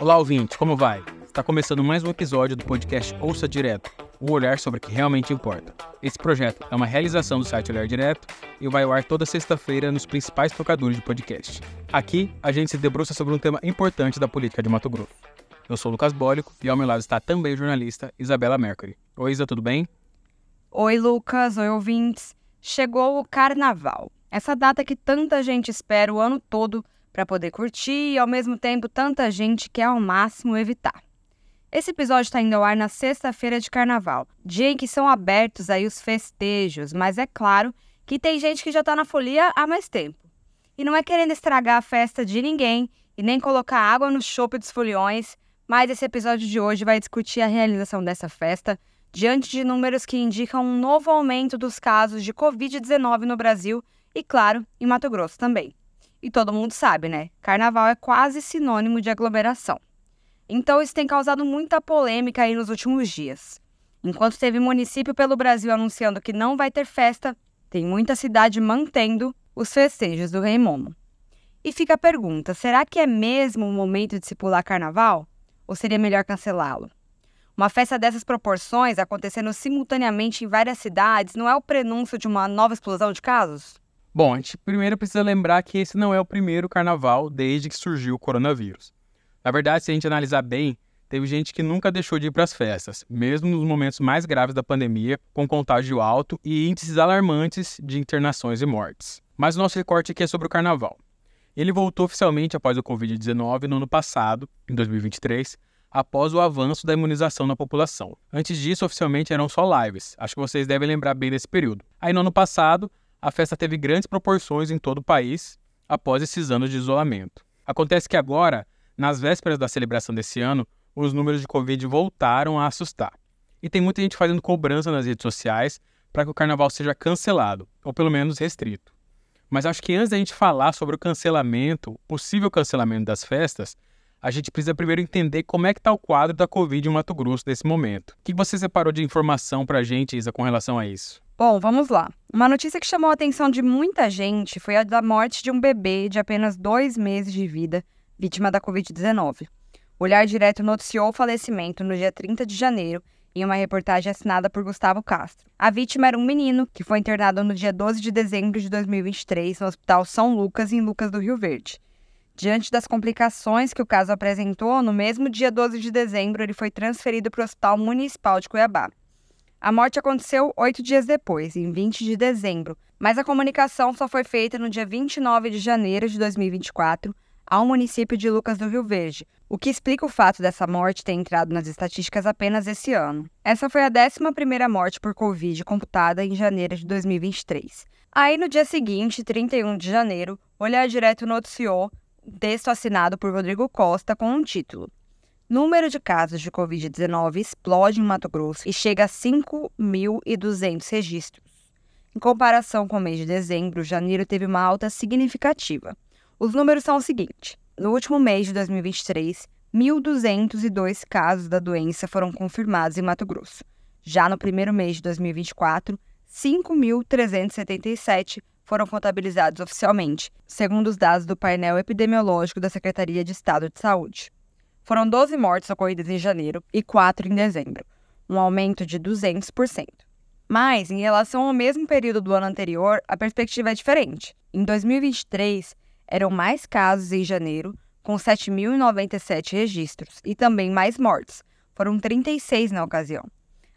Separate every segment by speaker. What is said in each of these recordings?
Speaker 1: Olá, ouvinte, como vai? Está começando mais um episódio do podcast Ouça Direto, o olhar sobre o que realmente importa. Esse projeto é uma realização do site Olhar Direto e vai ao ar toda sexta-feira nos principais tocadores de podcast. Aqui, a gente se debruça sobre um tema importante da política de Mato Grosso. Eu sou o Lucas Bólico e ao meu lado está também a jornalista Isabela Mercury. Oi, Isa, tudo bem?
Speaker 2: Oi, Lucas. Oi, ouvintes. Chegou o Carnaval. Essa data que tanta gente espera o ano todo para poder curtir e ao mesmo tempo tanta gente quer ao máximo evitar. Esse episódio está indo ao ar na sexta-feira de carnaval, dia em que são abertos aí os festejos, mas é claro que tem gente que já está na folia há mais tempo. E não é querendo estragar a festa de ninguém e nem colocar água no chope dos foliões, mas esse episódio de hoje vai discutir a realização dessa festa diante de números que indicam um novo aumento dos casos de Covid-19 no Brasil e, claro, em Mato Grosso também. E todo mundo sabe, né? Carnaval é quase sinônimo de aglomeração. Então isso tem causado muita polêmica aí nos últimos dias. Enquanto teve município pelo Brasil anunciando que não vai ter festa, tem muita cidade mantendo os festejos do Rei Momo. E fica a pergunta: será que é mesmo o momento de se pular carnaval? Ou seria melhor cancelá-lo? Uma festa dessas proporções, acontecendo simultaneamente em várias cidades, não é o prenúncio de uma nova explosão de casos?
Speaker 1: Bom, a gente primeiro precisa lembrar que esse não é o primeiro carnaval desde que surgiu o coronavírus. Na verdade, se a gente analisar bem, teve gente que nunca deixou de ir para as festas, mesmo nos momentos mais graves da pandemia, com contágio alto e índices alarmantes de internações e mortes. Mas o nosso recorte aqui é sobre o carnaval. Ele voltou oficialmente após o Covid-19 no ano passado, em 2023, após o avanço da imunização na população. Antes disso, oficialmente eram só lives. Acho que vocês devem lembrar bem desse período. Aí no ano passado, a festa teve grandes proporções em todo o país após esses anos de isolamento. Acontece que agora, nas vésperas da celebração desse ano, os números de Covid voltaram a assustar. E tem muita gente fazendo cobrança nas redes sociais para que o carnaval seja cancelado, ou pelo menos restrito. Mas acho que antes da gente falar sobre o cancelamento, possível cancelamento das festas, a gente precisa primeiro entender como é que está o quadro da Covid em Mato Grosso nesse momento. O que você separou de informação para a gente, Isa, com relação a isso?
Speaker 2: Bom, vamos lá. Uma notícia que chamou a atenção de muita gente foi a da morte de um bebê de apenas dois meses de vida, vítima da Covid-19. O Olhar Direto noticiou o falecimento no dia 30 de janeiro em uma reportagem assinada por Gustavo Castro. A vítima era um menino que foi internado no dia 12 de dezembro de 2023 no Hospital São Lucas, em Lucas do Rio Verde. Diante das complicações que o caso apresentou, no mesmo dia 12 de dezembro ele foi transferido para o Hospital Municipal de Cuiabá. A morte aconteceu oito dias depois, em 20 de dezembro, mas a comunicação só foi feita no dia 29 de janeiro de 2024 ao município de Lucas do Rio Verde, o que explica o fato dessa morte ter entrado nas estatísticas apenas esse ano. Essa foi a 11ª morte por Covid computada em janeiro de 2023. Aí, no dia seguinte, 31 de janeiro, Olhar Direto noticiou um texto assinado por Rodrigo Costa com um título Número de casos de Covid-19 explode em Mato Grosso e chega a 5.200 registros. Em comparação com o mês de dezembro, janeiro teve uma alta significativa. Os números são os seguintes: no último mês de 2023, 1.202 casos da doença foram confirmados em Mato Grosso. Já no primeiro mês de 2024, 5.377 foram contabilizados oficialmente, segundo os dados do painel epidemiológico da Secretaria de Estado de Saúde. Foram 12 mortes ocorridas em janeiro e 4 em dezembro, um aumento de 200%. Mas, em relação ao mesmo período do ano anterior, a perspectiva é diferente. Em 2023, eram mais casos em janeiro, com 7.097 registros, e também mais mortes, foram 36 na ocasião.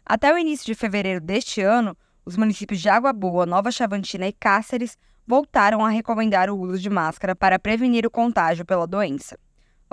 Speaker 2: Até o início de fevereiro deste ano, os municípios de Água Boa, Nova Chavantina e Cáceres voltaram a recomendar o uso de máscara para prevenir o contágio pela doença.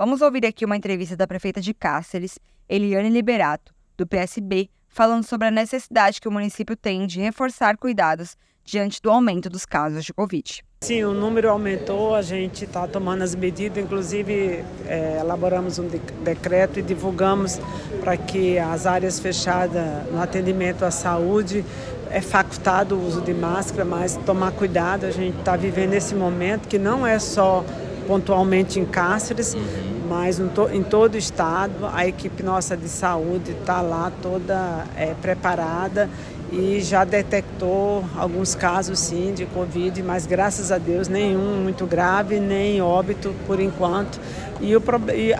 Speaker 2: Vamos ouvir aqui uma entrevista da prefeita de Cáceres, Eliane Liberato, do PSB, falando sobre a necessidade que o município tem de reforçar cuidados diante do aumento dos casos de Covid.
Speaker 3: Sim, o número aumentou, a gente está tomando as medidas, inclusive é, elaboramos um decreto e divulgamos para que as áreas fechadas no atendimento à saúde é facultado o uso de máscara, mas tomar cuidado, a gente está vivendo esse momento que não é só pontualmente em Cáceres, uhum. mas em todo o estado. A equipe nossa de saúde está lá toda é, preparada e já detectou alguns casos sim de Covid, mas graças a Deus nenhum muito grave, nem óbito por enquanto. E, o,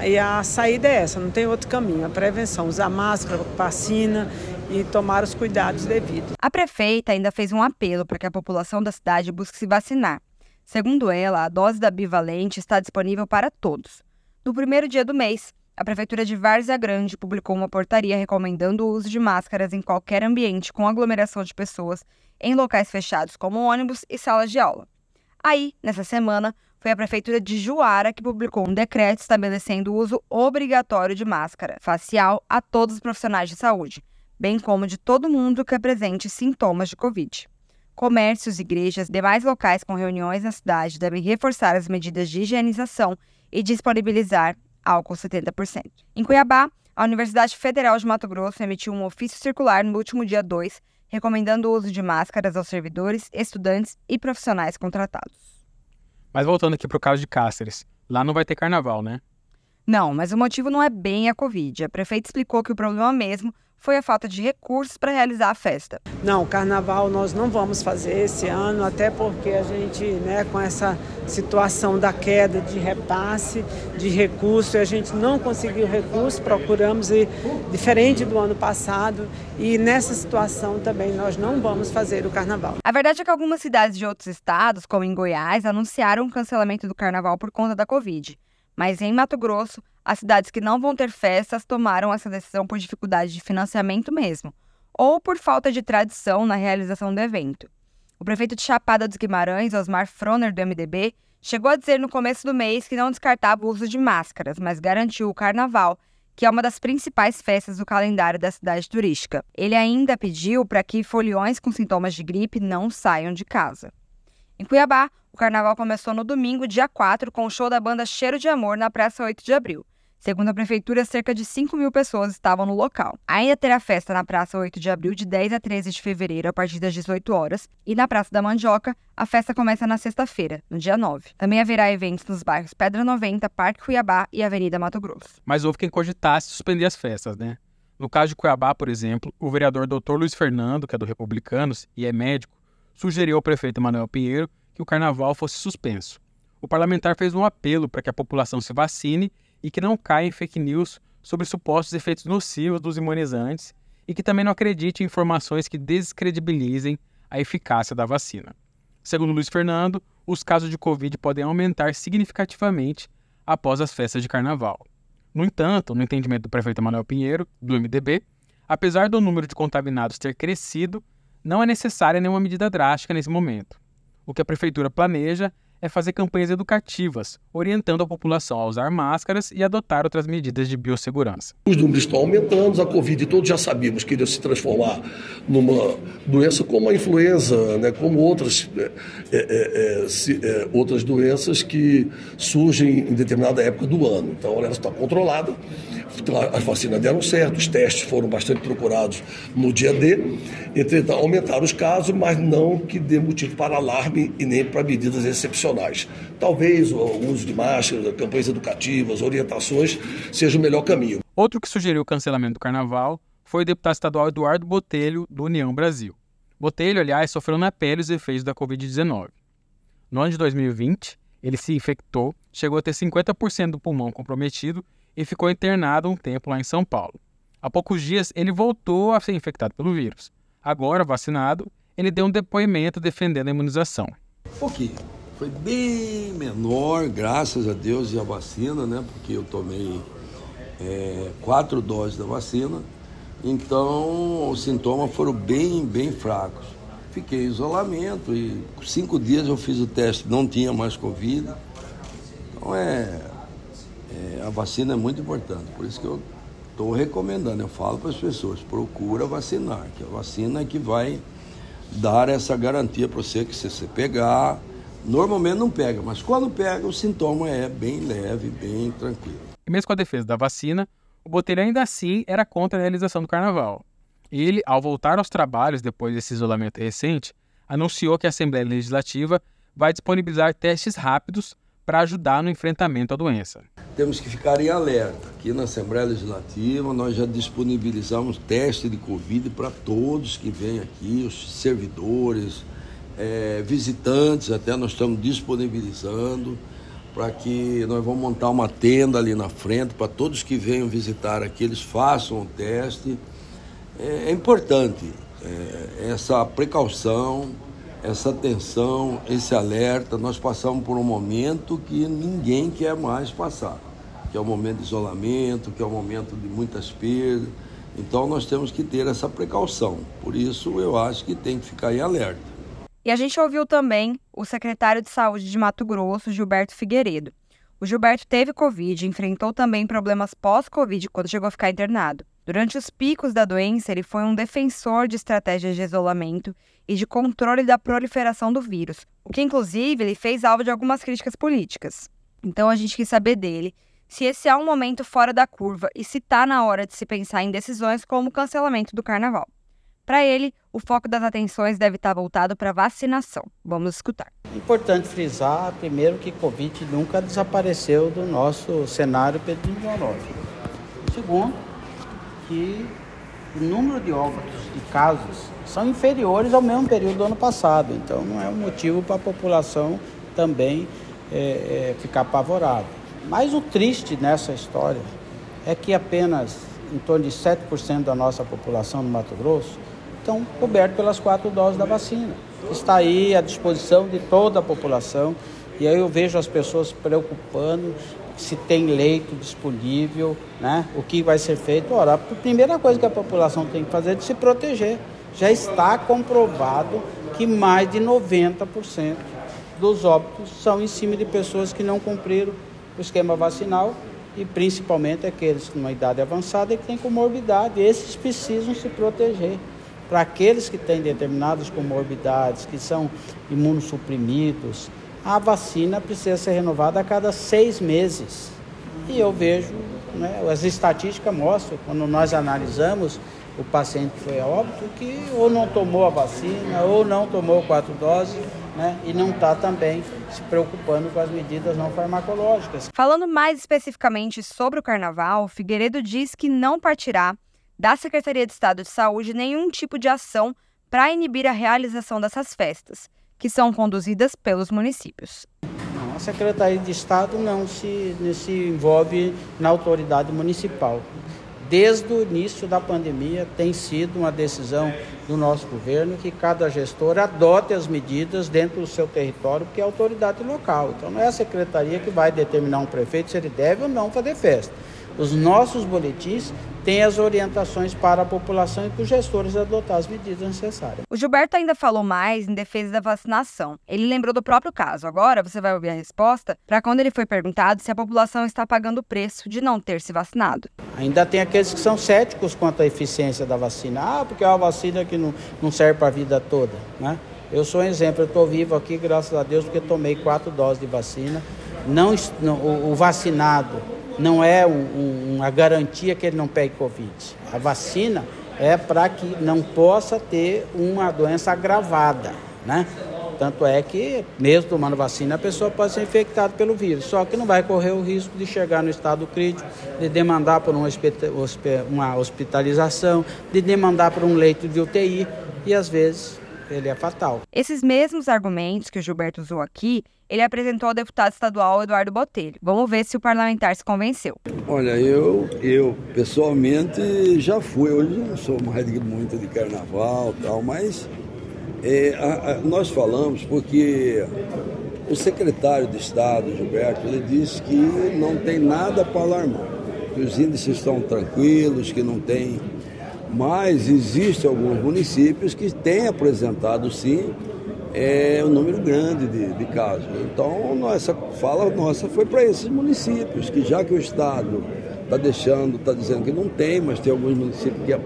Speaker 3: e a saída é essa, não tem outro caminho. A prevenção, usar máscara, vacina e tomar os cuidados devidos.
Speaker 2: A prefeita ainda fez um apelo para que a população da cidade busque se vacinar. Segundo ela, a dose da bivalente está disponível para todos. No primeiro dia do mês, a Prefeitura de Várzea Grande publicou uma portaria recomendando o uso de máscaras em qualquer ambiente com aglomeração de pessoas, em locais fechados como ônibus e salas de aula. Aí, nessa semana, foi a Prefeitura de Juara que publicou um decreto estabelecendo o uso obrigatório de máscara facial a todos os profissionais de saúde, bem como de todo mundo que apresente sintomas de Covid. Comércios, igrejas e demais locais com reuniões na cidade devem reforçar as medidas de higienização e disponibilizar álcool 70%. Em Cuiabá, a Universidade Federal de Mato Grosso emitiu um ofício circular no último dia 2, recomendando o uso de máscaras aos servidores, estudantes e profissionais contratados.
Speaker 1: Mas voltando aqui para o caso de Cáceres, lá não vai ter carnaval, né?
Speaker 2: Não, mas o motivo não é bem a Covid. A prefeita explicou que o problema mesmo foi a falta de recursos para realizar a festa.
Speaker 3: Não, carnaval nós não vamos fazer esse ano, até porque a gente, né, com essa situação da queda de repasse de recurso, a gente não conseguiu recurso, procuramos ir diferente do ano passado e nessa situação também nós não vamos fazer o carnaval.
Speaker 2: A verdade é que algumas cidades de outros estados, como em Goiás, anunciaram o cancelamento do carnaval por conta da Covid. Mas em Mato Grosso, as cidades que não vão ter festas tomaram essa decisão por dificuldade de financiamento mesmo, ou por falta de tradição na realização do evento. O prefeito de Chapada dos Guimarães, Osmar Froner, do MDB, chegou a dizer no começo do mês que não descartava o uso de máscaras, mas garantiu o carnaval, que é uma das principais festas do calendário da cidade turística. Ele ainda pediu para que foliões com sintomas de gripe não saiam de casa. Em Cuiabá, o carnaval começou no domingo, dia 4, com o show da banda Cheiro de Amor na Praça 8 de Abril. Segundo a prefeitura, cerca de 5 mil pessoas estavam no local. Ainda terá festa na Praça 8 de Abril de 10 a 13 de fevereiro, a partir das 18 horas, e na Praça da Mandioca, a festa começa na sexta-feira, no dia 9. Também haverá eventos nos bairros Pedra 90, Parque Cuiabá e Avenida Mato Grosso.
Speaker 1: Mas houve quem cogitasse suspender as festas, né? No caso de Cuiabá, por exemplo, o vereador Dr. Luiz Fernando, que é do Republicanos e é médico, sugeriu ao prefeito Manuel Pinheiro que o carnaval fosse suspenso. O parlamentar fez um apelo para que a população se vacine e que não caia em fake news sobre supostos efeitos nocivos dos imunizantes e que também não acredite em informações que descredibilizem a eficácia da vacina. Segundo Luiz Fernando, os casos de Covid podem aumentar significativamente após as festas de carnaval. No entanto, no entendimento do prefeito Manuel Pinheiro, do MDB, apesar do número de contaminados ter crescido, não é necessária nenhuma medida drástica nesse momento. O que a prefeitura planeja é fazer campanhas educativas, orientando a população a usar máscaras e adotar outras medidas de biossegurança.
Speaker 4: Os números estão aumentando, a Covid todos já sabíamos que iria se transformar numa doença como a influenza, né, como outras, é, é, é, se, é, outras doenças que surgem em determinada época do ano. Então ela está controlada, as vacinas deram certo, os testes foram bastante procurados no dia D, entretanto aumentaram os casos, mas não que dê motivo para alarme e nem para medidas excepcionais profissionais. Talvez o uso de máscaras, campanhas educativas, orientações seja o melhor caminho.
Speaker 1: Outro que sugeriu o cancelamento do carnaval foi o deputado estadual Eduardo Botelho, do União Brasil. Botelho, aliás, sofreu na pele os efeitos da Covid-19. No ano de 2020, ele se infectou, chegou a ter 50% do pulmão comprometido e ficou internado um tempo lá em São Paulo. Há poucos dias, ele voltou a ser infectado pelo vírus. Agora, vacinado, ele deu um depoimento defendendo a imunização.
Speaker 5: Por quê? Foi bem menor, graças a Deus, e a vacina, né? Porque eu tomei é, quatro doses da vacina. Então, os sintomas foram bem, bem fracos. Fiquei em isolamento e cinco dias eu fiz o teste, não tinha mais Covid. Então, é, é a vacina é muito importante. Por isso que eu estou recomendando, eu falo para as pessoas, procura vacinar, que a vacina é que vai dar essa garantia para você que se você pegar, Normalmente não pega, mas quando pega, o sintoma é bem leve, bem tranquilo.
Speaker 1: E mesmo com a defesa da vacina, o Botelho ainda assim era contra a realização do carnaval. Ele, ao voltar aos trabalhos depois desse isolamento recente, anunciou que a Assembleia Legislativa vai disponibilizar testes rápidos para ajudar no enfrentamento à doença.
Speaker 5: Temos que ficar em alerta. Aqui na Assembleia Legislativa nós já disponibilizamos teste de Covid para todos que vêm aqui, os servidores, é, visitantes, até nós estamos disponibilizando para que nós vamos montar uma tenda ali na frente para todos que venham visitar aqui, eles façam o teste. É, é importante é, essa precaução, essa atenção, esse alerta. Nós passamos por um momento que ninguém quer mais passar, que é o um momento de isolamento, que é o um momento de muitas perdas. Então nós temos que ter essa precaução. Por isso eu acho que tem que ficar em alerta.
Speaker 2: E a gente ouviu também o secretário de Saúde de Mato Grosso, Gilberto Figueiredo. O Gilberto teve Covid enfrentou também problemas pós-Covid quando chegou a ficar internado. Durante os picos da doença, ele foi um defensor de estratégias de isolamento e de controle da proliferação do vírus, o que inclusive ele fez alvo de algumas críticas políticas. Então a gente quis saber dele se esse é um momento fora da curva e se está na hora de se pensar em decisões como o cancelamento do carnaval. Para ele, o foco das atenções deve estar voltado para vacinação. Vamos escutar.
Speaker 6: Importante frisar, primeiro, que Covid nunca desapareceu do nosso cenário epidemiológico. Segundo, que o número de óbitos de casos são inferiores ao mesmo período do ano passado. Então, não é um motivo para a população também é, é, ficar apavorada. Mas o triste nessa história é que apenas em torno de 7% da nossa população no Mato Grosso estão cobertos pelas quatro doses da vacina. Está aí à disposição de toda a população. E aí eu vejo as pessoas preocupando se tem leito disponível, né? o que vai ser feito. Ora, a primeira coisa que a população tem que fazer é de se proteger. Já está comprovado que mais de 90% dos óbitos são em cima de pessoas que não cumpriram o esquema vacinal e principalmente aqueles com uma idade avançada e que têm comorbidade. Esses precisam se proteger. Para aqueles que têm determinadas comorbidades, que são imunossuprimidos, a vacina precisa ser renovada a cada seis meses. E eu vejo, né, as estatísticas mostram, quando nós analisamos o paciente que foi a óbito, que ou não tomou a vacina, ou não tomou quatro doses, né, e não está também se preocupando com as medidas não farmacológicas.
Speaker 2: Falando mais especificamente sobre o carnaval, Figueiredo diz que não partirá da Secretaria de Estado de Saúde nenhum tipo de ação para inibir a realização dessas festas, que são conduzidas pelos municípios.
Speaker 6: Não, a Secretaria de Estado não se, se envolve na autoridade municipal. Desde o início da pandemia, tem sido uma decisão do nosso governo que cada gestor adote as medidas dentro do seu território, porque é a autoridade local. Então, não é a secretaria que vai determinar um prefeito se ele deve ou não fazer festa. Os nossos boletins têm as orientações para a população e para os gestores adotar as medidas necessárias.
Speaker 2: O Gilberto ainda falou mais em defesa da vacinação. Ele lembrou do próprio caso. Agora você vai ouvir a resposta para quando ele foi perguntado se a população está pagando o preço de não ter se vacinado.
Speaker 6: Ainda tem aqueles que são céticos quanto à eficiência da vacina. Ah, porque é uma vacina que não, não serve para a vida toda, né? Eu sou um exemplo, eu estou vivo aqui, graças a Deus, porque tomei quatro doses de vacina. Não, não o, o vacinado não é um, uma garantia que ele não pegue Covid. A vacina é para que não possa ter uma doença agravada, né? Tanto é que, mesmo tomando vacina, a pessoa pode ser infectada pelo vírus, só que não vai correr o risco de chegar no estado crítico, de demandar por uma hospitalização, de demandar por um leito de UTI, e às vezes ele é fatal.
Speaker 2: Esses mesmos argumentos que o Gilberto usou aqui, ele apresentou ao deputado estadual Eduardo Botelho. Vamos ver se o parlamentar se convenceu.
Speaker 5: Olha, eu, eu pessoalmente já fui, hoje não sou mais de, muito de carnaval tal, mas é, a, a, nós falamos porque o secretário de Estado, Gilberto, ele disse que não tem nada para alarmar, que os índices estão tranquilos, que não tem. Mas existem alguns municípios que têm apresentado sim é um número grande de, de casos. Então, nossa fala nossa foi para esses municípios, que já que o Estado está deixando, está dizendo que não tem, mas tem alguns municípios que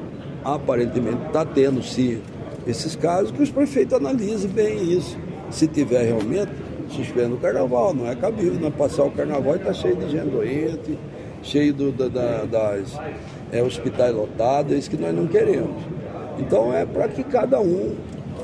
Speaker 5: aparentemente está tendo sim esses casos, que os prefeitos analisem bem isso. Se tiver realmente, suspenda o carnaval, não é cabível, não é passar o carnaval e está cheio de gente doente, cheio do, da, da, das é, hospitais lotados, é isso que nós não queremos. Então é para que cada um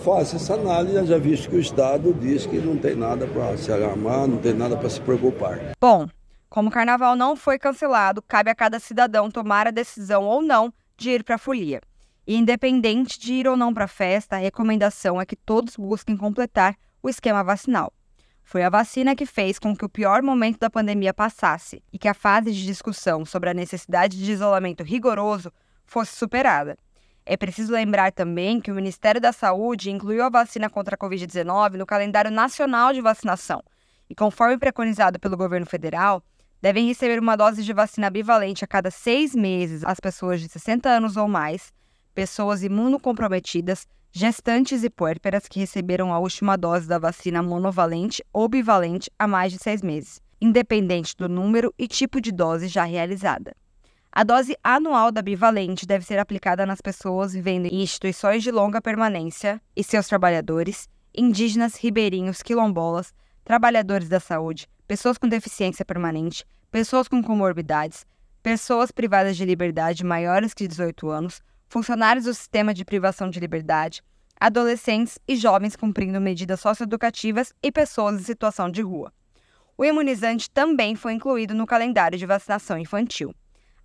Speaker 5: faça essa análise, já visto que o Estado diz que não tem nada para se alarmar, não tem nada para se preocupar.
Speaker 2: Bom, Como o carnaval não foi cancelado, cabe a cada cidadão tomar a decisão ou não de ir para a folia. E independente de ir ou não para a festa, a recomendação é que todos busquem completar o esquema vacinal. Foi a vacina que fez com que o pior momento da pandemia passasse e que a fase de discussão sobre a necessidade de isolamento rigoroso fosse superada. É preciso lembrar também que o Ministério da Saúde incluiu a vacina contra a Covid-19 no calendário nacional de vacinação e, conforme preconizado pelo governo federal, devem receber uma dose de vacina bivalente a cada seis meses as pessoas de 60 anos ou mais, pessoas imunocomprometidas, gestantes e puérperas que receberam a última dose da vacina monovalente ou bivalente há mais de seis meses, independente do número e tipo de dose já realizada. A dose anual da bivalente deve ser aplicada nas pessoas vivendo em instituições de longa permanência e seus trabalhadores, indígenas, ribeirinhos, quilombolas, trabalhadores da saúde, pessoas com deficiência permanente, pessoas com comorbidades, pessoas privadas de liberdade maiores que 18 anos, funcionários do sistema de privação de liberdade, adolescentes e jovens cumprindo medidas socioeducativas e pessoas em situação de rua. O imunizante também foi incluído no calendário de vacinação infantil.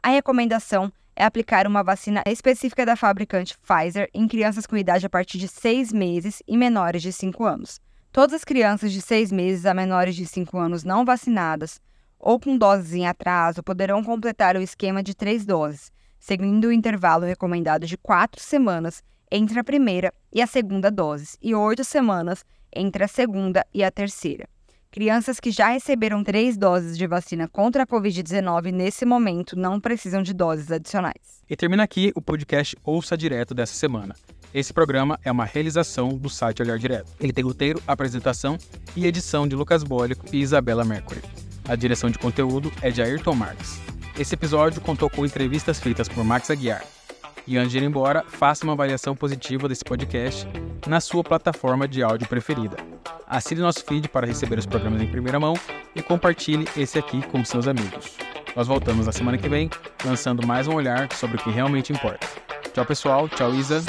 Speaker 2: A recomendação é aplicar uma vacina específica da fabricante Pfizer em crianças com idade a partir de 6 meses e menores de 5 anos. Todas as crianças de 6 meses a menores de 5 anos não vacinadas ou com doses em atraso poderão completar o esquema de três doses, seguindo o intervalo recomendado de 4 semanas entre a primeira e a segunda doses e 8 semanas entre a segunda e a terceira. Crianças que já receberam três doses de vacina contra a Covid-19 nesse momento não precisam de doses adicionais.
Speaker 1: E termina aqui o podcast Ouça Direto dessa semana. Esse programa é uma realização do site Olhar Direto. Ele tem roteiro, apresentação e edição de Lucas Bólico e Isabela Mercury. A direção de conteúdo é de Ayrton Marques. Esse episódio contou com entrevistas feitas por Max Aguiar. E antes de ir embora, faça uma avaliação positiva desse podcast na sua plataforma de áudio preferida. Assine nosso feed para receber os programas em primeira mão e compartilhe esse aqui com seus amigos. Nós voltamos na semana que vem, lançando mais um olhar sobre o que realmente importa. Tchau, pessoal. Tchau, Isa.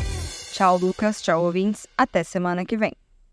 Speaker 2: Tchau, Lucas. Tchau, ouvintes. Até semana que vem.